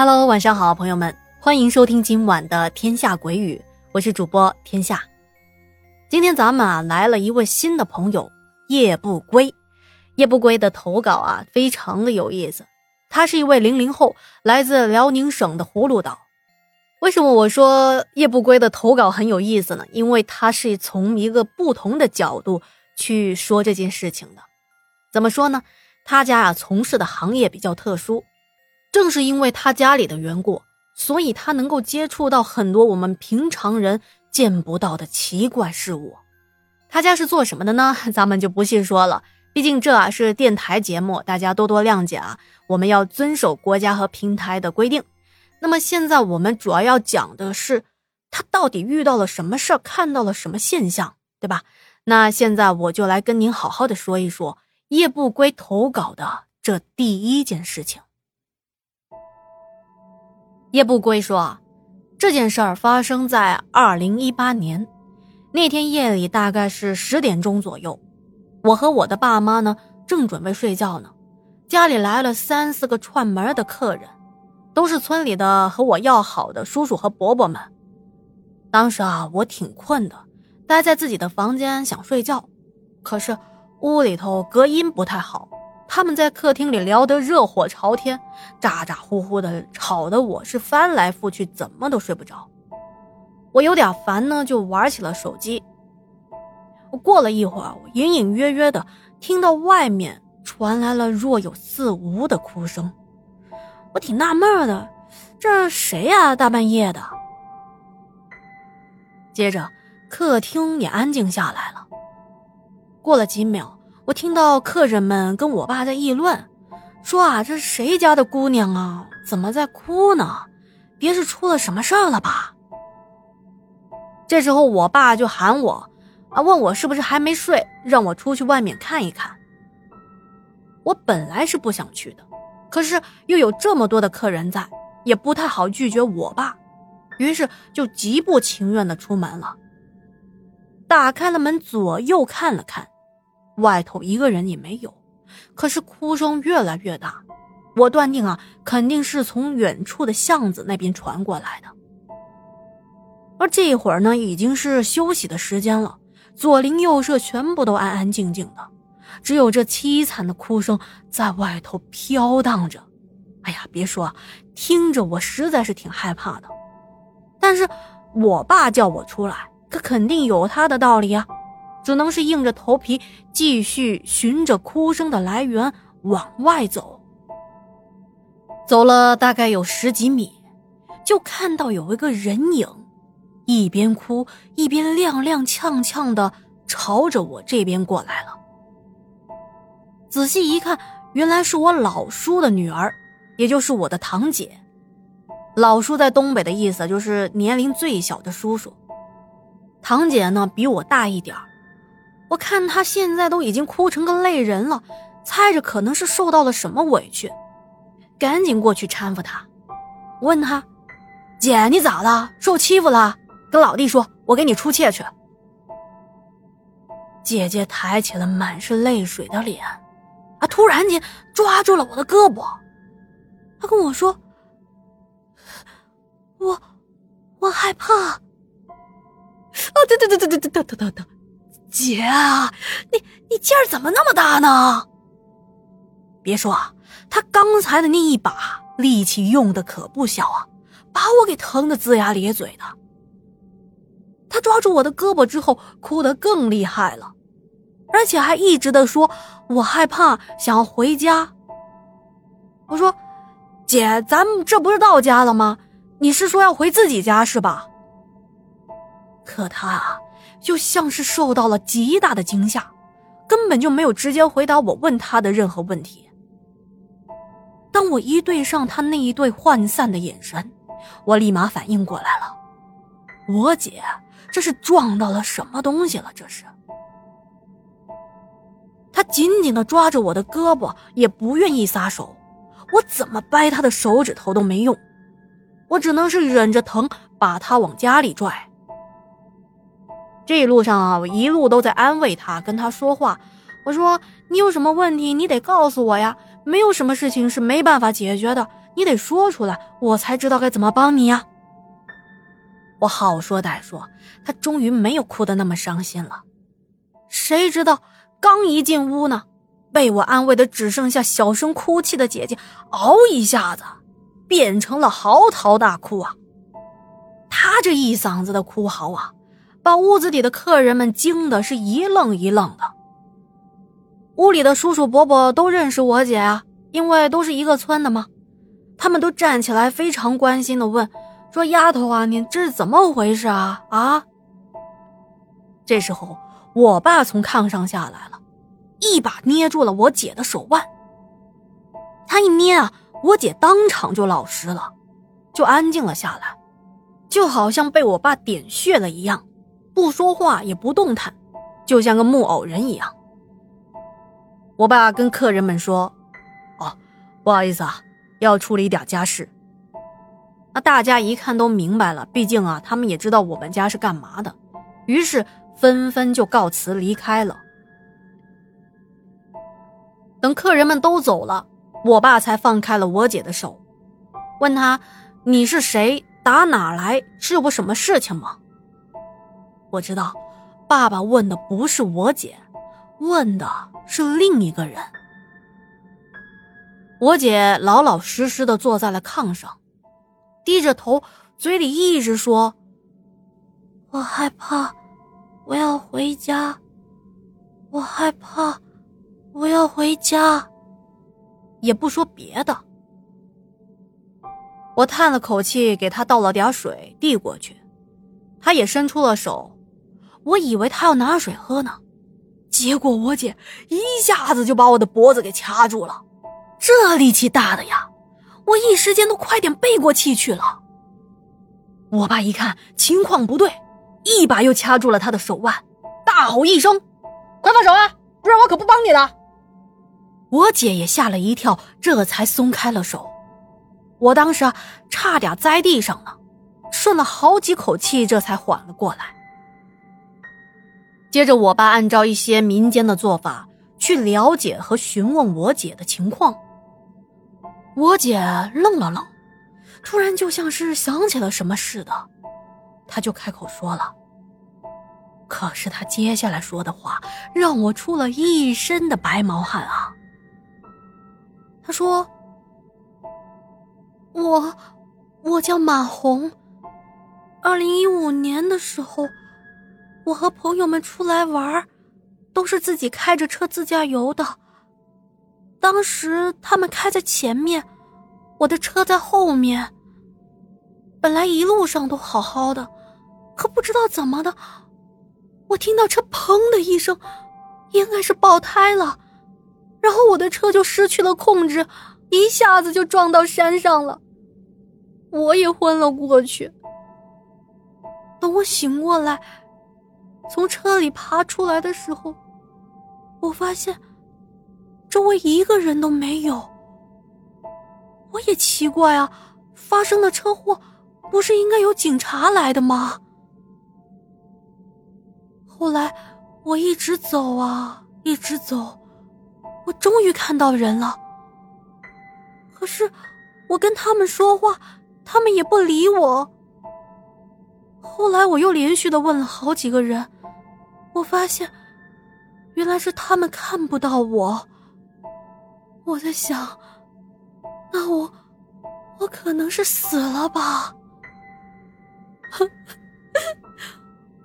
Hello，晚上好，朋友们，欢迎收听今晚的《天下鬼语》，我是主播天下。今天咱们啊来了一位新的朋友叶不归，叶不归的投稿啊非常的有意思。他是一位零零后，来自辽宁省的葫芦岛。为什么我说叶不归的投稿很有意思呢？因为他是从一个不同的角度去说这件事情的。怎么说呢？他家啊从事的行业比较特殊。正是因为他家里的缘故，所以他能够接触到很多我们平常人见不到的奇怪事物。他家是做什么的呢？咱们就不细说了，毕竟这啊是电台节目，大家多多谅解啊。我们要遵守国家和平台的规定。那么现在我们主要要讲的是，他到底遇到了什么事儿，看到了什么现象，对吧？那现在我就来跟您好好的说一说叶不归投稿的这第一件事情。叶不归说：“这件事儿发生在二零一八年那天夜里，大概是十点钟左右。我和我的爸妈呢，正准备睡觉呢。家里来了三四个串门的客人，都是村里的和我要好的叔叔和伯伯们。当时啊，我挺困的，待在自己的房间想睡觉，可是屋里头隔音不太好。”他们在客厅里聊得热火朝天，咋咋呼呼的，吵得我是翻来覆去，怎么都睡不着。我有点烦呢，就玩起了手机。过了一会儿，我隐隐约约的听到外面传来了若有似无的哭声。我挺纳闷的，这谁呀？大半夜的。接着，客厅也安静下来了。过了几秒。我听到客人们跟我爸在议论，说啊，这是谁家的姑娘啊？怎么在哭呢？别是出了什么事儿了吧？这时候我爸就喊我，啊，问我是不是还没睡，让我出去外面看一看。我本来是不想去的，可是又有这么多的客人在，也不太好拒绝我爸，于是就极不情愿的出门了。打开了门，左右看了看。外头一个人也没有，可是哭声越来越大，我断定啊，肯定是从远处的巷子那边传过来的。而这会儿呢，已经是休息的时间了，左邻右舍全部都安安静静的，只有这凄惨的哭声在外头飘荡着。哎呀，别说，听着我实在是挺害怕的。但是我爸叫我出来，可肯定有他的道理啊。只能是硬着头皮继续循着哭声的来源往外走。走了大概有十几米，就看到有一个人影，一边哭一边踉踉跄跄的朝着我这边过来了。仔细一看，原来是我老叔的女儿，也就是我的堂姐。老叔在东北的意思就是年龄最小的叔叔，堂姐呢比我大一点。我看他现在都已经哭成个泪人了，猜着可能是受到了什么委屈，赶紧过去搀扶他，问他：“姐，你咋了？受欺负了？跟老弟说，我给你出气去。”姐姐抬起了满是泪水的脸，啊，突然间抓住了我的胳膊，他跟我说：“我，我害怕。”啊，对对对对对对对对对。姐啊，你你劲儿怎么那么大呢？别说啊，他刚才的那一把力气用的可不小啊，把我给疼的龇牙咧嘴的。他抓住我的胳膊之后，哭得更厉害了，而且还一直的说我害怕，想要回家。我说，姐，咱们这不是到家了吗？你是说要回自己家是吧？可他啊。就像是受到了极大的惊吓，根本就没有直接回答我问他的任何问题。当我一对上他那一对涣散的眼神，我立马反应过来了，我姐这是撞到了什么东西了？这是。他紧紧的抓着我的胳膊，也不愿意撒手，我怎么掰他的手指头都没用，我只能是忍着疼把他往家里拽。这一路上啊，我一路都在安慰他，跟他说话。我说：“你有什么问题，你得告诉我呀。没有什么事情是没办法解决的。你得说出来，我才知道该怎么帮你呀。我好说歹说，他终于没有哭得那么伤心了。谁知道刚一进屋呢，被我安慰的只剩下小声哭泣的姐姐，嗷一下子变成了嚎啕大哭啊！他这一嗓子的哭嚎啊，把屋子里的客人们惊的是一愣一愣的。屋里的叔叔伯伯都认识我姐啊，因为都是一个村的嘛。他们都站起来，非常关心的问：“说丫头啊，你这是怎么回事啊？啊？”这时候，我爸从炕上下来了，一把捏住了我姐的手腕。他一捏啊，我姐当场就老实了，就安静了下来，就好像被我爸点穴了一样，不说话也不动弹，就像个木偶人一样。我爸跟客人们说：“哦，不好意思啊，要处理点家事。”那大家一看都明白了，毕竟啊，他们也知道我们家是干嘛的，于是纷纷就告辞离开了。等客人们都走了，我爸才放开了我姐的手，问他：“你是谁？打哪来？是有什么事情吗？”我知道，爸爸问的不是我姐。问的是另一个人。我姐老老实实的坐在了炕上，低着头，嘴里一直说：“我害怕，我要回家。我害怕，我要回家。”也不说别的。我叹了口气，给她倒了点水，递过去，她也伸出了手。我以为他要拿水喝呢。结果我姐一下子就把我的脖子给掐住了，这力气大的呀，我一时间都快点背过气去了。我爸一看情况不对，一把又掐住了他的手腕，大吼一声：“快放手啊，不然我可不帮你了！”我姐也吓了一跳，这才松开了手。我当时啊，差点栽地上了，顺了好几口气，这才缓了过来。接着，我爸按照一些民间的做法去了解和询问我姐的情况。我姐愣了愣，突然就像是想起了什么似的，她就开口说了。可是她接下来说的话让我出了一身的白毛汗啊。她说：“我，我叫马红，二零一五年的时候。”我和朋友们出来玩，都是自己开着车自驾游的。当时他们开在前面，我的车在后面。本来一路上都好好的，可不知道怎么的，我听到车“砰”的一声，应该是爆胎了，然后我的车就失去了控制，一下子就撞到山上了，我也昏了过去。等我醒过来。从车里爬出来的时候，我发现周围一个人都没有。我也奇怪啊，发生了车祸不是应该有警察来的吗？后来我一直走啊，一直走，我终于看到人了。可是我跟他们说话，他们也不理我。后来我又连续的问了好几个人。我发现，原来是他们看不到我。我在想，那我，我可能是死了吧？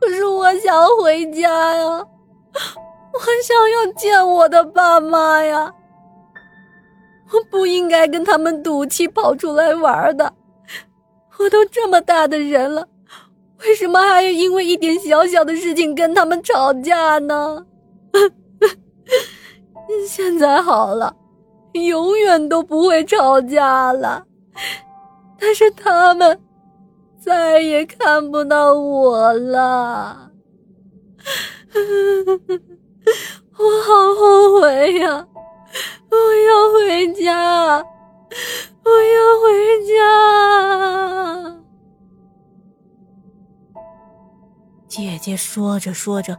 可是我想回家呀，我想要见我的爸妈呀。我不应该跟他们赌气跑出来玩的。我都这么大的人了。为什么还要因为一点小小的事情跟他们吵架呢？现在好了，永远都不会吵架了。但是他们再也看不到我了，我好后悔呀！我要回家，我要回家。姐姐说着说着，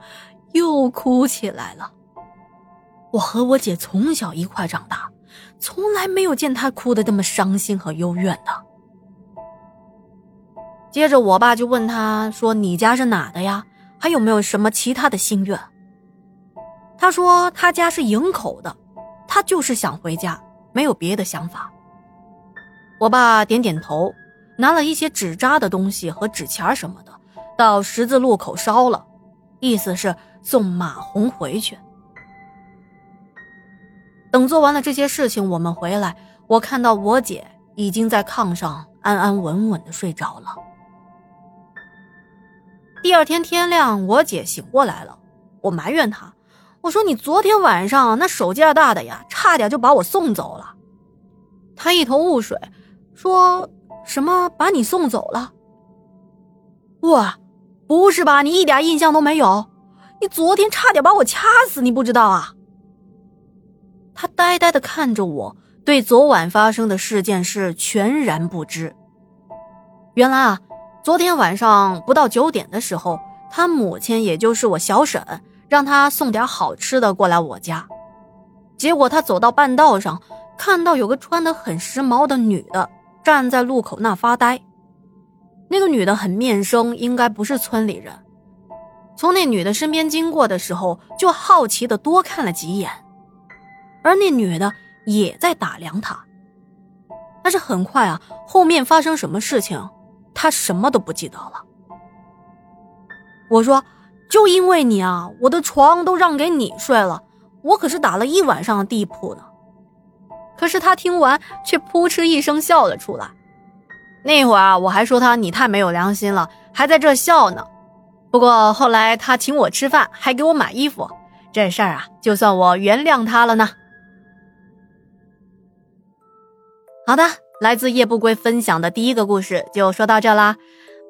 又哭起来了。我和我姐从小一块长大，从来没有见她哭得这么伤心和幽怨的。接着，我爸就问他说：“你家是哪的呀？还有没有什么其他的心愿？”他说：“他家是营口的，他就是想回家，没有别的想法。”我爸点点头，拿了一些纸扎的东西和纸钱什么的，到十字路口烧了，意思是送马红回去。等做完了这些事情，我们回来，我看到我姐已经在炕上安安稳稳的睡着了。第二天天亮，我姐醒过来了，我埋怨她，我说：“你昨天晚上那手劲大的呀，差点就把我送走了。”她一头雾水，说什么把你送走了？哇，不是吧？你一点印象都没有？你昨天差点把我掐死，你不知道啊？他呆呆的看着我，对昨晚发生的事件是全然不知。原来啊。昨天晚上不到九点的时候，他母亲也就是我小婶，让他送点好吃的过来我家。结果他走到半道上，看到有个穿的很时髦的女的站在路口那发呆。那个女的很面生，应该不是村里人。从那女的身边经过的时候，就好奇的多看了几眼，而那女的也在打量他。但是很快啊，后面发生什么事情？他什么都不记得了。我说，就因为你啊，我的床都让给你睡了，我可是打了一晚上的地铺呢。可是他听完却扑哧一声笑了出来。那会儿啊，我还说他你太没有良心了，还在这笑呢。不过后来他请我吃饭，还给我买衣服，这事儿啊，就算我原谅他了呢。好的。来自夜不归分享的第一个故事就说到这啦，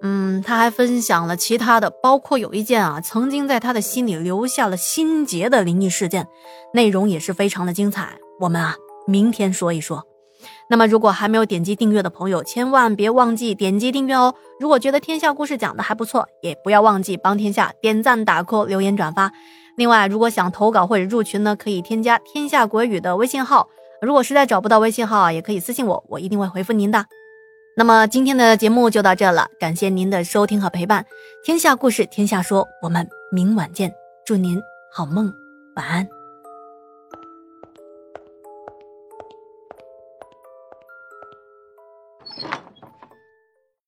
嗯，他还分享了其他的，包括有一件啊曾经在他的心里留下了心结的灵异事件，内容也是非常的精彩。我们啊明天说一说。那么如果还没有点击订阅的朋友，千万别忘记点击订阅哦。如果觉得天下故事讲的还不错，也不要忘记帮天下点赞、打 call、留言、转发。另外，如果想投稿或者入群呢，可以添加天下国语的微信号。如果实在找不到微信号啊，也可以私信我，我一定会回复您的。那么今天的节目就到这了，感谢您的收听和陪伴。天下故事，天下说，我们明晚见。祝您好梦，晚安。